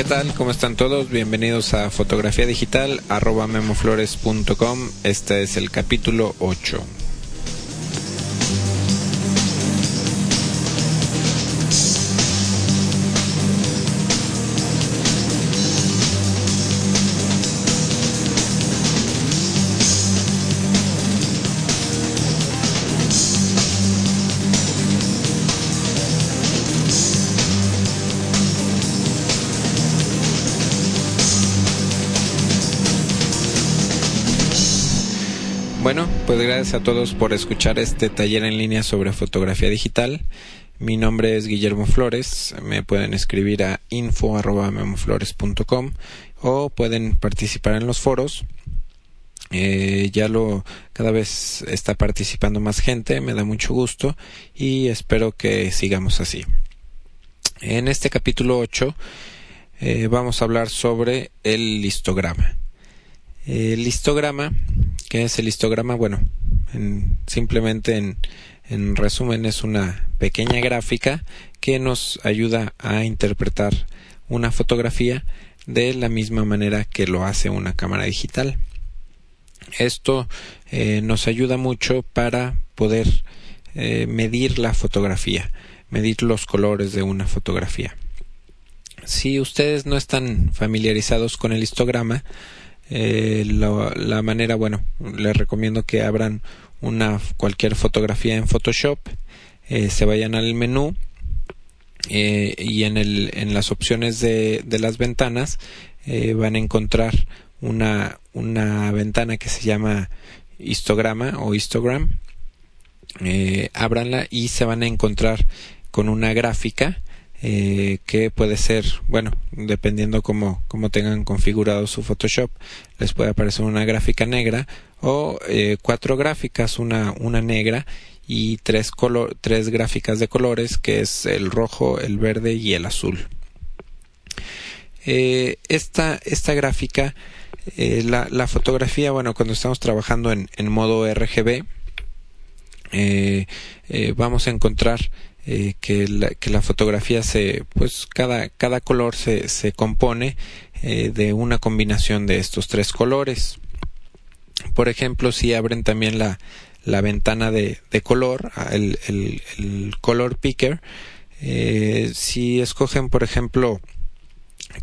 ¿Qué tal? ¿Cómo están todos? Bienvenidos a Fotografía Digital, arroba memoflores.com. Este es el capítulo 8. Bueno, pues gracias a todos por escuchar este taller en línea sobre fotografía digital. Mi nombre es Guillermo Flores. Me pueden escribir a info@memoflores.com o pueden participar en los foros. Eh, ya lo cada vez está participando más gente, me da mucho gusto y espero que sigamos así. En este capítulo 8 eh, vamos a hablar sobre el histograma. El histograma ¿Qué es el histograma? Bueno, simplemente en, en resumen es una pequeña gráfica que nos ayuda a interpretar una fotografía de la misma manera que lo hace una cámara digital. Esto eh, nos ayuda mucho para poder eh, medir la fotografía, medir los colores de una fotografía. Si ustedes no están familiarizados con el histograma, eh, la, manera, bueno, les recomiendo que abran una cualquier fotografía en Photoshop, eh, se vayan al menú eh, y en, el, en las opciones de, de las ventanas van a encontrar una, una ventana que se llama histograma o histogram. ábranla y se van a encontrar con una gráfica eh, que puede ser, bueno, dependiendo cómo, tengan configurado su Photoshop, les puede aparecer una gráfica negra o eh, cuatro gráficas, una, una negra y tres, color, tres gráficas de colores, que es el rojo, el verde y el azul. Eh, esta, esta gráfica, la, fotografía, bueno, cuando estamos trabajando en, modo RGB, vamos a encontrar eh, que, la, que, la, fotografía se pues cada, cada color se, se compone eh, de una combinación de estos tres colores. Por ejemplo si abren también la, la ventana de, de color el, el, color picker eh, si escogen por ejemplo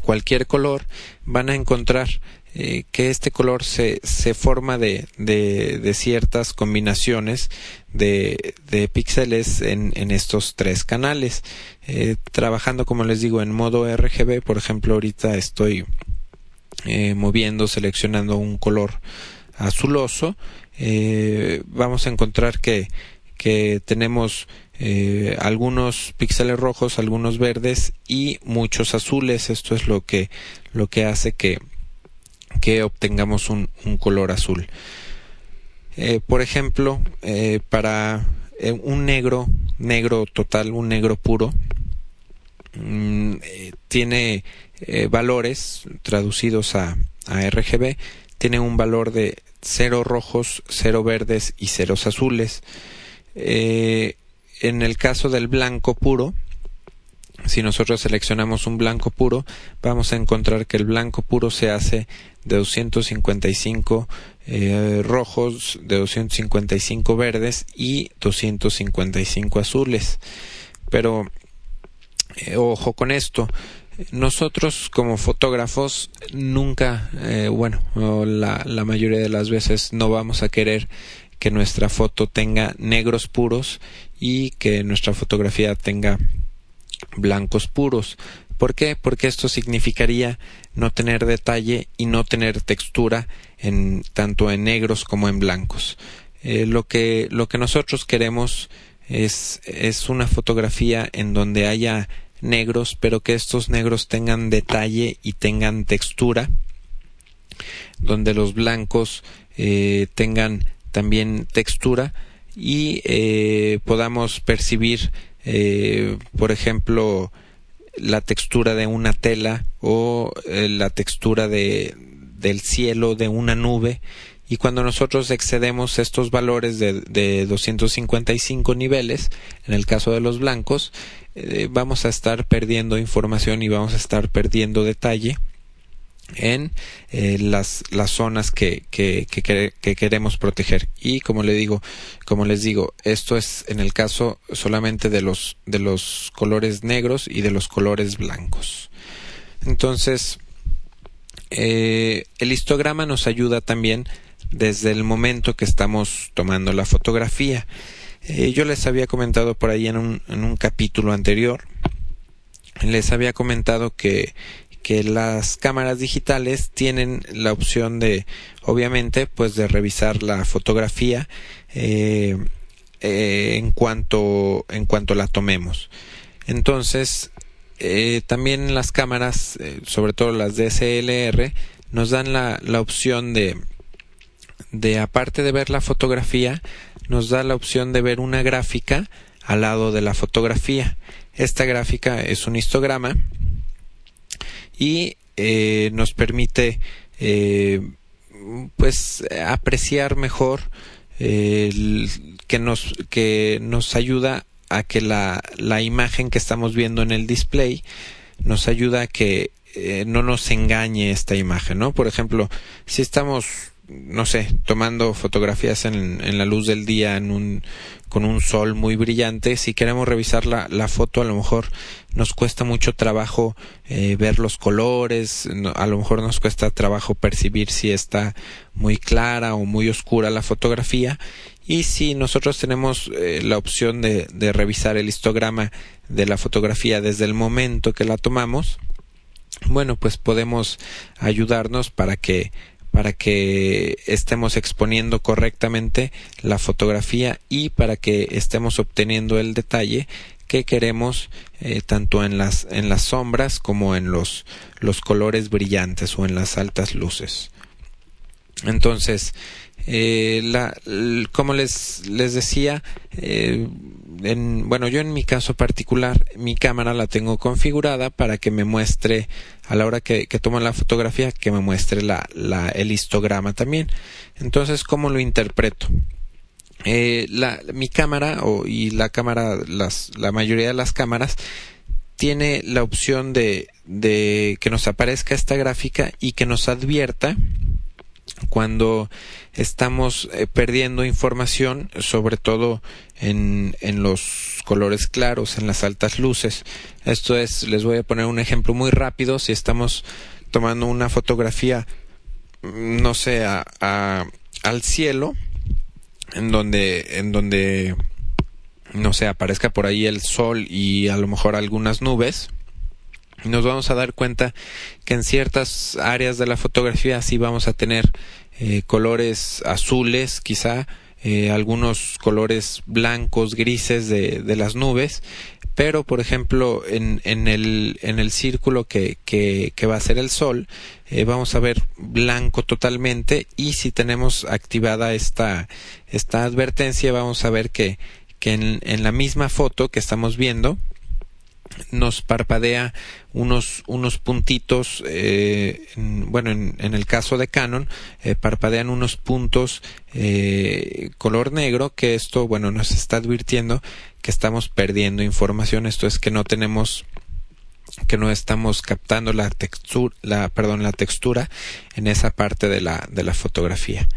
cualquier color van a encontrar eh, que este color se, se forma de, de, de ciertas combinaciones de, de píxeles en, en, estos tres canales. Eh, trabajando, como les digo, en modo RGB, por ejemplo, ahorita estoy eh, moviendo, seleccionando un color azuloso. Vamos a encontrar que, que tenemos algunos píxeles rojos, algunos verdes y muchos azules. Esto es lo que, lo que hace que, que obtengamos un, color azul. Eh, por ejemplo, eh, para eh, un negro, negro total, un negro puro, mmm, tiene valores traducidos a, a, RGB, tiene un valor de cero rojos, cero verdes y ceros azules. en el caso del blanco puro, si nosotros seleccionamos un blanco puro, vamos a encontrar que el blanco puro se hace de 255 eh, rojos, de 255 verdes y 255 azules. Pero eh, ojo con esto, nosotros como fotógrafos nunca, eh, bueno, la, la mayoría de las veces no vamos a querer que nuestra foto tenga negros puros y que nuestra fotografía tenga blancos puros. ¿Por qué? Porque esto significaría no tener detalle y no tener textura en tanto en negros como en blancos. Eh, lo que lo que nosotros queremos es es una fotografía en donde haya negros, pero que estos negros tengan detalle y tengan textura, donde los blancos eh, tengan también textura y eh, podamos percibir eh, por ejemplo, la textura de una tela o eh, la textura de, del cielo, de una nube, y cuando nosotros excedemos estos valores de, de 255 niveles, en el caso de los blancos, eh, vamos a estar perdiendo información y vamos a estar perdiendo detalle en eh, las, las zonas que, que, que, queremos proteger. Y como le digo como les digo esto es en el caso solamente de los de los colores negros y de los colores blancos. Entonces eh, el histograma nos ayuda también desde el momento que estamos tomando la fotografía. Eh, yo les había comentado por ahí en un, en un capítulo anterior les había comentado que que las cámaras digitales tienen la opción de obviamente pues de revisar la fotografía eh, eh, en cuanto en cuanto la tomemos. Entonces eh, también las cámaras sobre todo las DSLR nos dan la, la opción de de aparte de ver la fotografía nos da la opción de ver una gráfica al lado de la fotografía. Esta gráfica es un histograma y eh, nos permite eh, pues apreciar mejor eh, que nos que nos ayuda a que la, la imagen que estamos viendo en el display nos ayuda a que no nos engañe esta imagen, ¿no? Por ejemplo, si estamos no sé, tomando fotografías en, en, la luz del día en un, con un sol muy brillante, si queremos revisar la, la foto a lo mejor nos cuesta mucho trabajo eh, ver los colores, a lo mejor nos cuesta trabajo percibir si está muy clara o muy oscura la fotografía. Y si nosotros tenemos eh, la opción de, de revisar el histograma de la fotografía desde el momento que la tomamos, bueno, pues podemos ayudarnos para que para que estemos exponiendo correctamente la fotografía y para que estemos obteniendo el detalle que queremos eh, tanto en las en las sombras como en los los colores brillantes o en las altas luces. Entonces eh, la, como les les decía eh, bueno, yo en mi caso particular, mi cámara la tengo configurada para que me muestre, a la hora que, que tomo la fotografía, que me muestre la, la, el histograma también. Entonces, ¿cómo lo interpreto? Eh, la, mi cámara o, y la cámara, las, la mayoría de las cámaras, tiene la opción de, de que nos aparezca esta gráfica y que nos advierta cuando estamos eh, perdiendo información, sobre todo en, en, los colores claros, en las altas luces. Esto es, les voy a poner un ejemplo muy rápido. Si estamos tomando una fotografía, mm, no sé, a, al cielo, en donde, en donde, no sé, aparezca por ahí el sol y a lo mejor algunas nubes, nos vamos a dar cuenta que en ciertas áreas de la fotografía sí vamos a tener eh, colores azules quizá eh, algunos colores blancos grises de, las nubes pero por ejemplo en, el, círculo que, va a ser el sol eh, vamos a ver blanco totalmente y si tenemos activada esta, advertencia vamos a ver que, en la misma foto que estamos viendo nos parpadea unos, unos puntitos, eh, en, bueno, en, el caso de Canon, eh, parpadean unos puntos eh, color negro, que esto, bueno, nos está advirtiendo que estamos perdiendo información, esto es que no tenemos que no estamos captando la textura, la, perdón, la textura en esa parte de la, de la fotografía.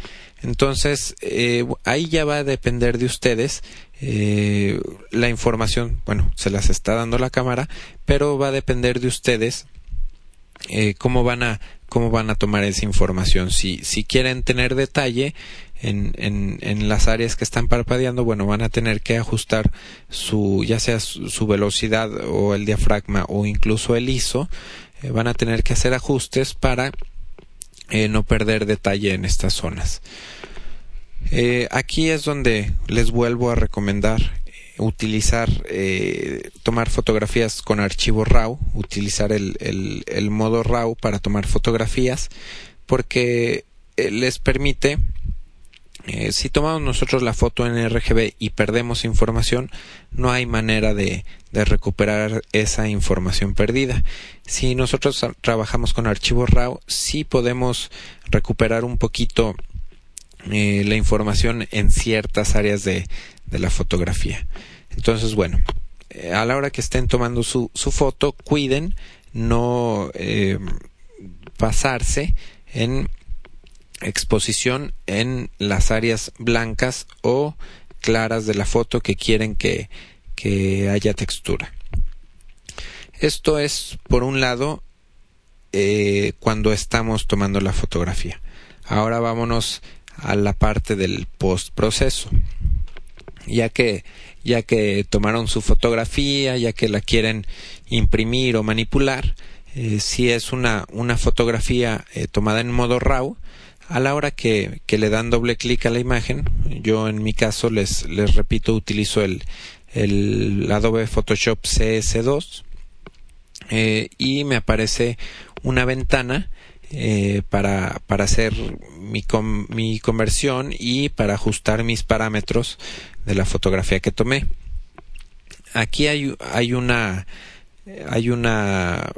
Entonces, eh, ahí ya va a depender de ustedes eh, la información, bueno, se las está dando la cámara, pero va a depender de ustedes eh, cómo van a cómo van a tomar esa información. Si, si quieren tener detalle en, en, en las áreas que están parpadeando, bueno, van a tener que ajustar su, ya sea su, velocidad o el diafragma o incluso el ISO, eh, van a tener que hacer ajustes para eh, no perder detalle en estas zonas. Eh, aquí es donde les vuelvo a recomendar utilizar, eh, tomar fotografías con archivo RAW, utilizar el, el, modo RAW para tomar fotografías, porque les permite Eh, si tomamos nosotros la foto en RGB y perdemos información, no hay manera de, recuperar esa información perdida. Si nosotros trabajamos con archivos RAW, sí podemos recuperar un poquito eh, la información en ciertas áreas de, la fotografía. Entonces, bueno, eh, a la hora que estén tomando su, su foto, cuiden no pasarse en exposición en las áreas blancas o claras de la foto que quieren que, haya textura. Esto es, por un lado, eh, cuando estamos tomando la fotografía. Ahora vámonos a la parte del post proceso. Ya que, ya que tomaron su fotografía, ya que la quieren imprimir o manipular, eh, si es una, una fotografía eh, tomada en modo RAW, a la hora que, que, le dan doble clic a la imagen, yo en mi caso les, les repito, utilizo el, el Adobe Photoshop CS2 eh, y me aparece una ventana eh, para, para hacer mi, mi conversión y para ajustar mis parámetros de la fotografía que tomé. Aquí hay, hay una hay una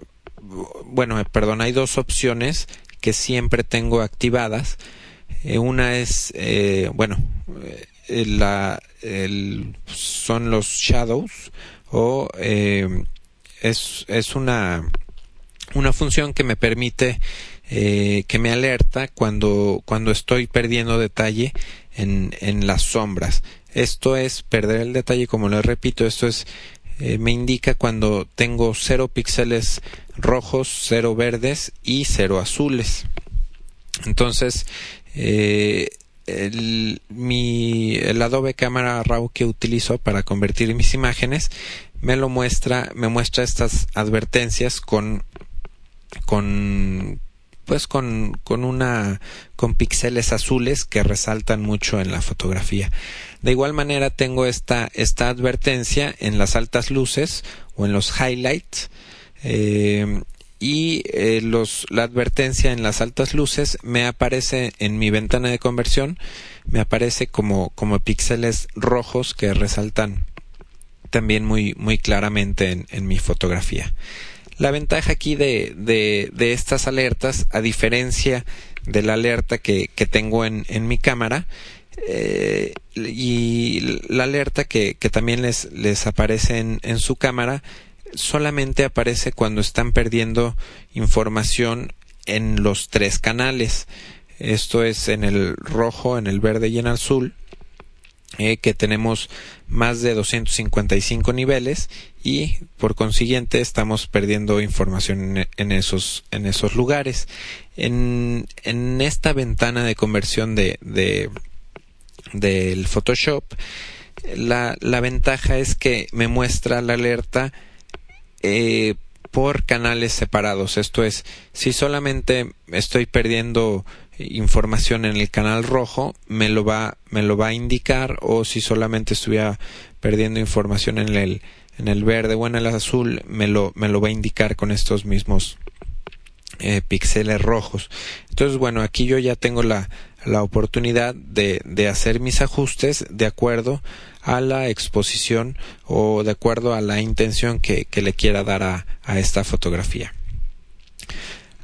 bueno perdón hay dos opciones que siempre tengo activadas. Eh, una es, eh, bueno, eh, la, el, son los shadows o es, es una, una función que me permite que me alerta cuando, cuando estoy perdiendo detalle en, en las sombras. Esto es perder el detalle, como lo repito, esto es me indica cuando tengo cero píxeles rojos, cero verdes y cero azules. Entonces, eh, el, mi, Adobe Cámara RAW que utilizo para convertir mis imágenes me lo muestra, me muestra estas advertencias con, con, pues con, con una, con píxeles azules que resaltan mucho en la fotografía. De igual manera tengo esta, esta advertencia en las altas luces o en los highlights eh, y eh, los, la advertencia en las altas luces me aparece en mi ventana de conversión, me aparece como, como píxeles rojos que resaltan también muy, muy claramente en, en mi fotografía. La ventaja aquí de, de, estas alertas, a diferencia de la alerta que, que tengo en, en mi cámara, eh, y la alerta que, que también les, les aparece en, en su cámara, solamente aparece cuando están perdiendo información en los tres canales. Esto es en el rojo, en el verde y en el azul, eh, que tenemos más de 255 niveles y por consiguiente estamos perdiendo información en, esos, en esos lugares. En, en esta ventana de conversión de, de del Photoshop, la, la ventaja es que me muestra la alerta eh, por canales separados. Esto es, si solamente estoy perdiendo información en el canal rojo, me lo va, me lo va a indicar, o si solamente estuviera perdiendo información en el, en el verde o en el azul, me lo, me lo va a indicar con estos mismos eh, píxeles rojos. Entonces, bueno, aquí yo ya tengo la, la oportunidad de, de hacer mis ajustes de acuerdo a la exposición o de acuerdo a la intención que, que le quiera dar a, a, esta fotografía.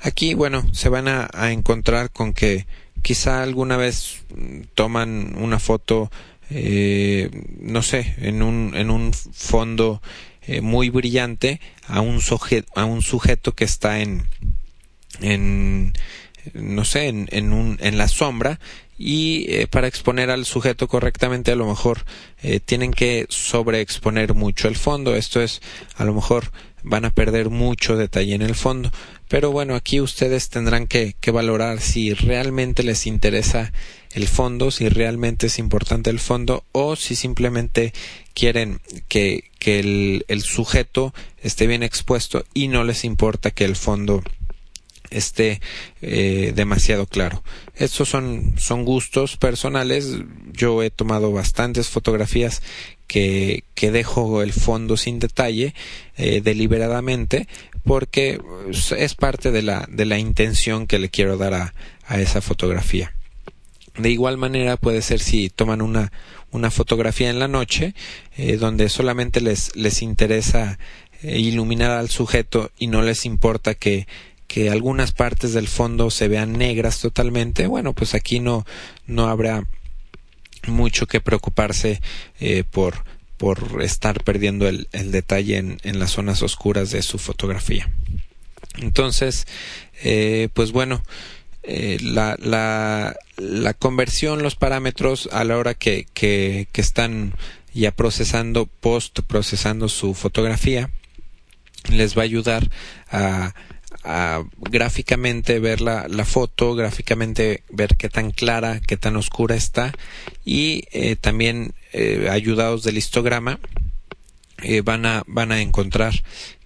Aquí, bueno, se van a, a, encontrar con que quizá alguna vez toman una foto, eh, no sé, en un, en un fondo eh, muy brillante a un, sujeto, a un sujeto que está en, en no sé, en, en, un, en la sombra y eh, para exponer al sujeto correctamente a lo mejor eh, tienen que sobreexponer mucho el fondo. Esto es a lo mejor van a perder mucho detalle en el fondo. Pero bueno aquí ustedes tendrán que, que valorar si realmente les interesa el fondo si realmente es importante el fondo o si simplemente quieren que, que el, el sujeto esté bien expuesto y no les importa que el fondo esté eh, demasiado claro. Estos son, son gustos personales. Yo he tomado bastantes fotografías que, que dejo el fondo sin detalle eh, deliberadamente porque es parte de la, de la intención que le quiero dar a, a esa fotografía. De igual manera puede ser si toman una, una fotografía en la noche, eh, donde solamente les, les interesa iluminar al sujeto y no les importa que, que algunas partes del fondo se vean negras totalmente, bueno, pues aquí no, no habrá mucho que preocuparse eh, por, por estar perdiendo el, detalle en, en, las zonas oscuras de su fotografía. Entonces, eh, pues bueno, eh, la, la, la, conversión, los parámetros a la hora que, que, que están ya procesando, post procesando su fotografía, les va a ayudar a, a gráficamente ver la, la, foto, gráficamente ver qué tan clara, qué tan oscura está y eh, también eh, ayudados del histograma eh, van, a, van a encontrar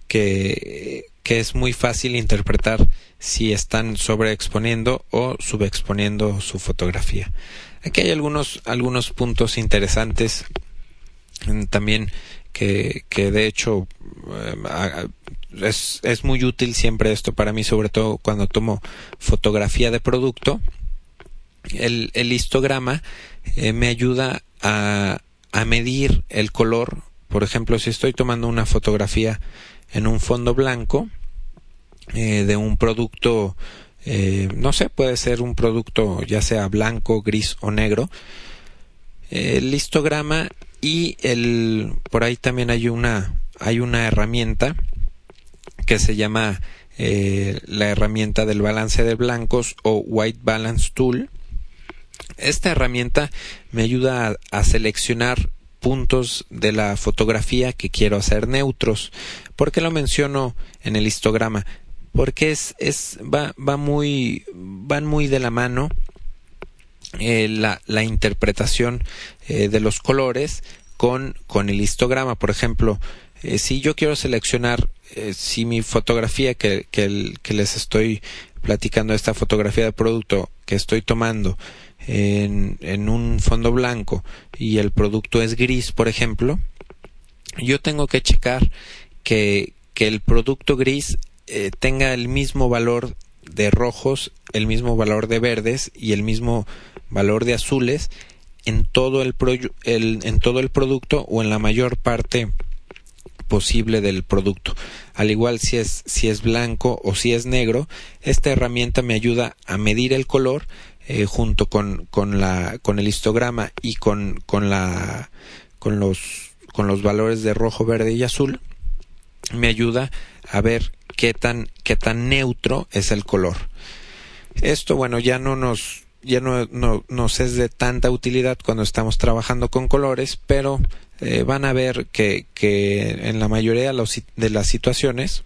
que, que es muy fácil interpretar si están sobreexponiendo o subexponiendo su fotografía. Aquí hay algunos, algunos puntos interesantes mm, también que, que de hecho es, es muy útil siempre esto para mí, sobre todo cuando tomo fotografía de producto. El, histograma eh, me ayuda a, a medir el color. Por ejemplo, si estoy tomando una fotografía en un fondo blanco eh, de un producto, eh, no sé, puede ser un producto ya sea blanco, gris o negro. El histograma y el por ahí también hay una hay una herramienta que se llama eh, la herramienta del balance de blancos o White Balance Tool. Esta herramienta me ayuda a, seleccionar puntos de la fotografía que quiero hacer neutros. ¿Por qué lo menciono en el histograma? Porque es, es va, va muy, van muy de la mano eh, la, la, interpretación eh, de los colores con, con el histograma. Por ejemplo, si yo quiero seleccionar eh, si mi fotografía que, que, les estoy platicando, esta fotografía de producto que estoy tomando en, en un fondo blanco y el producto es gris, por ejemplo, yo tengo que checar que, que el producto gris eh, tenga el mismo valor de rojos, el mismo valor de verdes y el mismo valor de azules en todo el, el, en todo el producto o en la mayor parte posible del producto. Al igual si es, si es blanco o si es negro, esta herramienta me ayuda a medir el color eh, junto con, con, la, con el histograma y con, con, la, con, los, con los valores de rojo, verde y azul. Me ayuda a ver qué tan, qué tan neutro es el color. Esto, bueno, ya no nos ya no, no, nos es de tanta utilidad cuando estamos trabajando con colores, pero eh, van a ver que, que en la mayoría de las situaciones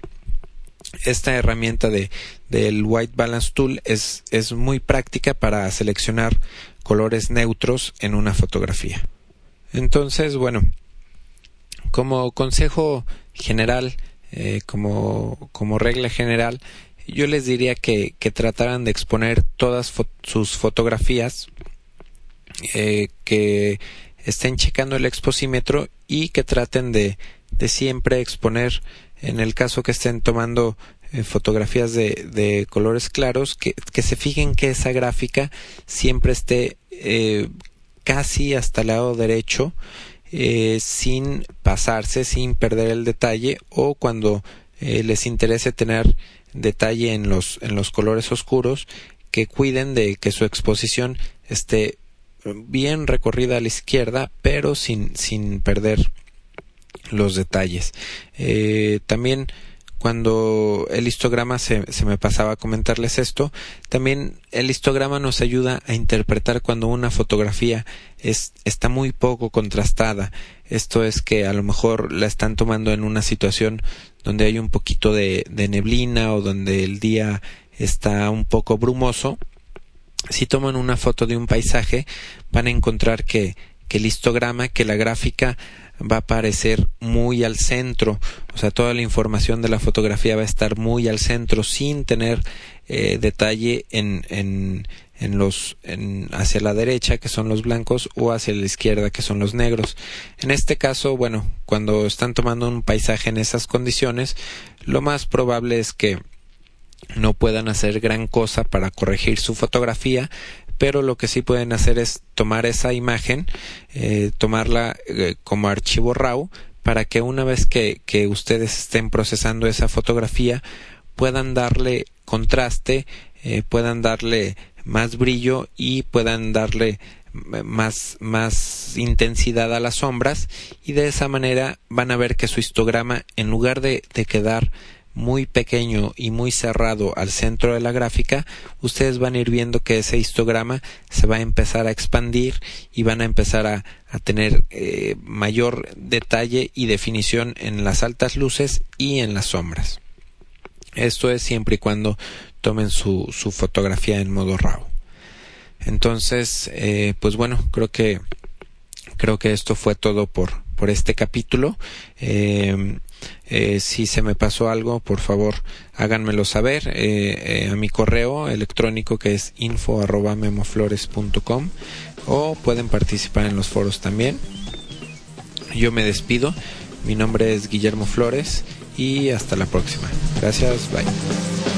esta herramienta de del White Balance Tool es, es muy práctica para seleccionar colores neutros en una fotografía. Entonces, bueno, como consejo general, eh, como, como regla general, yo les diría que, que trataran de exponer todas sus fotografías, eh, que estén checando el exposímetro y que traten de, siempre exponer, en el caso que estén tomando eh, fotografías de, de, colores claros, que, se fijen que esa gráfica siempre esté eh, casi hasta el lado derecho, eh, sin pasarse, sin perder el detalle, o cuando les interese tener detalle en los, en los colores oscuros, que cuiden de que su exposición esté bien recorrida a la izquierda, pero sin, sin perder los detalles. Eh, también cuando el histograma se, se, me pasaba a comentarles esto, también el histograma nos ayuda a interpretar cuando una fotografía es, está muy poco contrastada. Esto es que a lo mejor la están tomando en una situación donde hay un poquito de, de neblina o donde el día está un poco brumoso. Si toman una foto de un paisaje, van a encontrar que, el histograma, que la gráfica va a aparecer muy al centro, o sea, toda la información de la fotografía va a estar muy al centro sin tener eh, detalle en, en, en los en, hacia la derecha que son los blancos o hacia la izquierda que son los negros. En este caso, bueno, cuando están tomando un paisaje en esas condiciones, lo más probable es que no puedan hacer gran cosa para corregir su fotografía, pero lo que sí pueden hacer es tomar esa imagen, eh, tomarla eh, como archivo RAW para que una vez que, que ustedes estén procesando esa fotografía puedan darle contraste, eh, puedan darle más brillo y puedan darle más, más intensidad a las sombras. Y de esa manera van a ver que su histograma en lugar de, de quedar muy pequeño y muy cerrado al centro de la gráfica, ustedes van a ir viendo que ese histograma se va a empezar a expandir y van a empezar a, a tener eh, mayor detalle y definición en las altas luces y en las sombras. Esto es siempre y cuando tomen su, su fotografía en modo RAW. Entonces, eh, pues bueno, creo que creo que esto fue todo por, por este capítulo. Eh, eh, si se me pasó algo, por favor, háganmelo saber eh, eh, a mi correo electrónico que es info arroba memoflores.com o pueden participar en los foros también. Yo me despido. Mi nombre es Guillermo Flores y hasta la próxima. Gracias, bye.